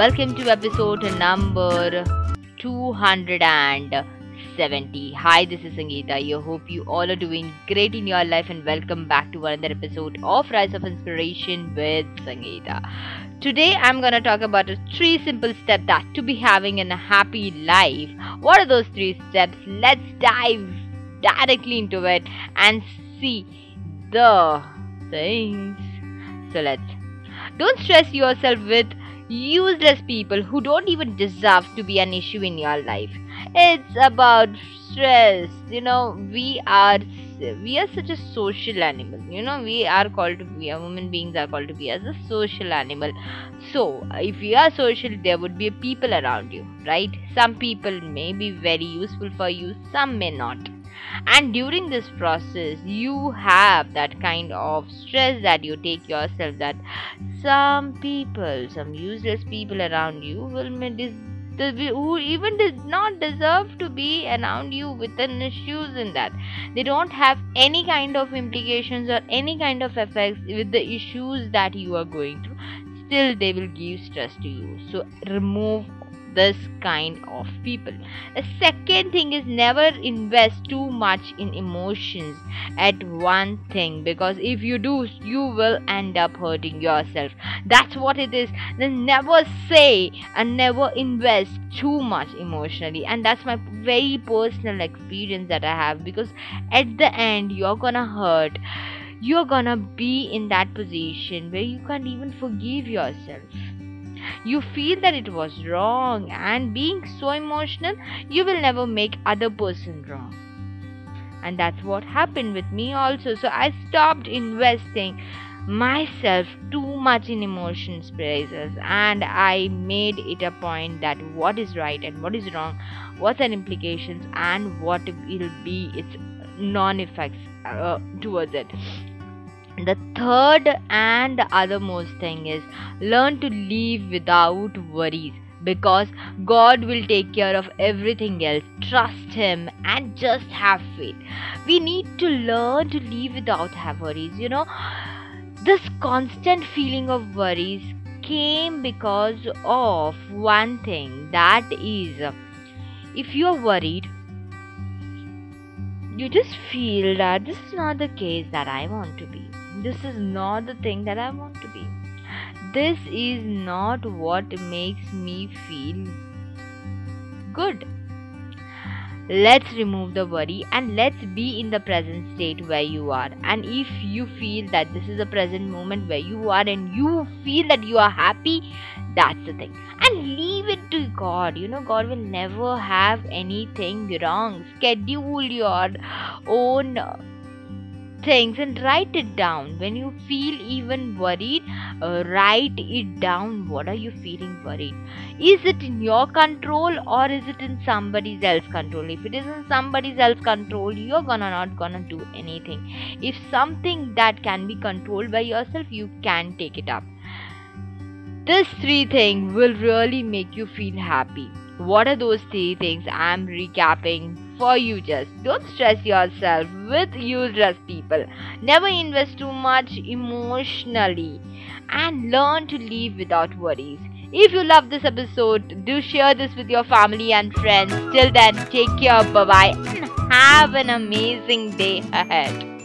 Welcome to episode number 270. Hi, this is Sangeeta. I hope you all are doing great in your life and welcome back to another episode of Rise of Inspiration with Sangeeta. Today I'm gonna talk about a three simple steps that to be having a happy life. What are those three steps? Let's dive directly into it and see the things. So let's don't stress yourself with useless people who don't even deserve to be an issue in your life. It's about stress. You know, we are we are such a social animal. You know, we are called to be uh, human beings are called to be as a social animal. So if you are social, there would be people around you, right? Some people may be very useful for you, some may not and during this process you have that kind of stress that you take yourself that some people some useless people around you will who even did not deserve to be around you within issues in that. They don't have any kind of implications or any kind of effects with the issues that you are going through. Still they will give stress to you. So remove this kind of people. The second thing is never invest too much in emotions at one thing because if you do, you will end up hurting yourself. That's what it is. Then never say and never invest too much emotionally, and that's my very personal experience that I have because at the end, you're gonna hurt you're gonna be in that position where you can't even forgive yourself you feel that it was wrong and being so emotional you will never make other person wrong. And that's what happened with me also. So i stopped investing myself too much in emotions praises and i made it a point that what is right and what is wrong what are implications and what will be its non effects uh, towards it the third and othermost thing is learn to live without worries because God will take care of everything else. Trust Him and just have faith. We need to learn to live without have worries. You know, this constant feeling of worries came because of one thing that is, if you are worried, you just feel that this is not the case that I want to be this is not the thing that I want to be. This is not what makes me feel good. Let's remove the worry and let's be in the present state where you are. And if you feel that this is the present moment where you are and you feel that you are happy, that's the thing. And leave it to God. You know, God will never have anything wrong. Schedule your own things and write it down. When you feel even worried uh, write it down. What are you feeling worried? Is it in your control or is it in somebody else's control? If it is in somebody else's control you're gonna not gonna do anything. If something that can be controlled by yourself you can take it up. This three things will really make you feel happy what are those three things i'm recapping for you just don't stress yourself with useless people. Never invest too much emotionally and learn to live without worries. If you love this episode do share this with your family and friends. Till then take care. Bye bye and have an amazing day ahead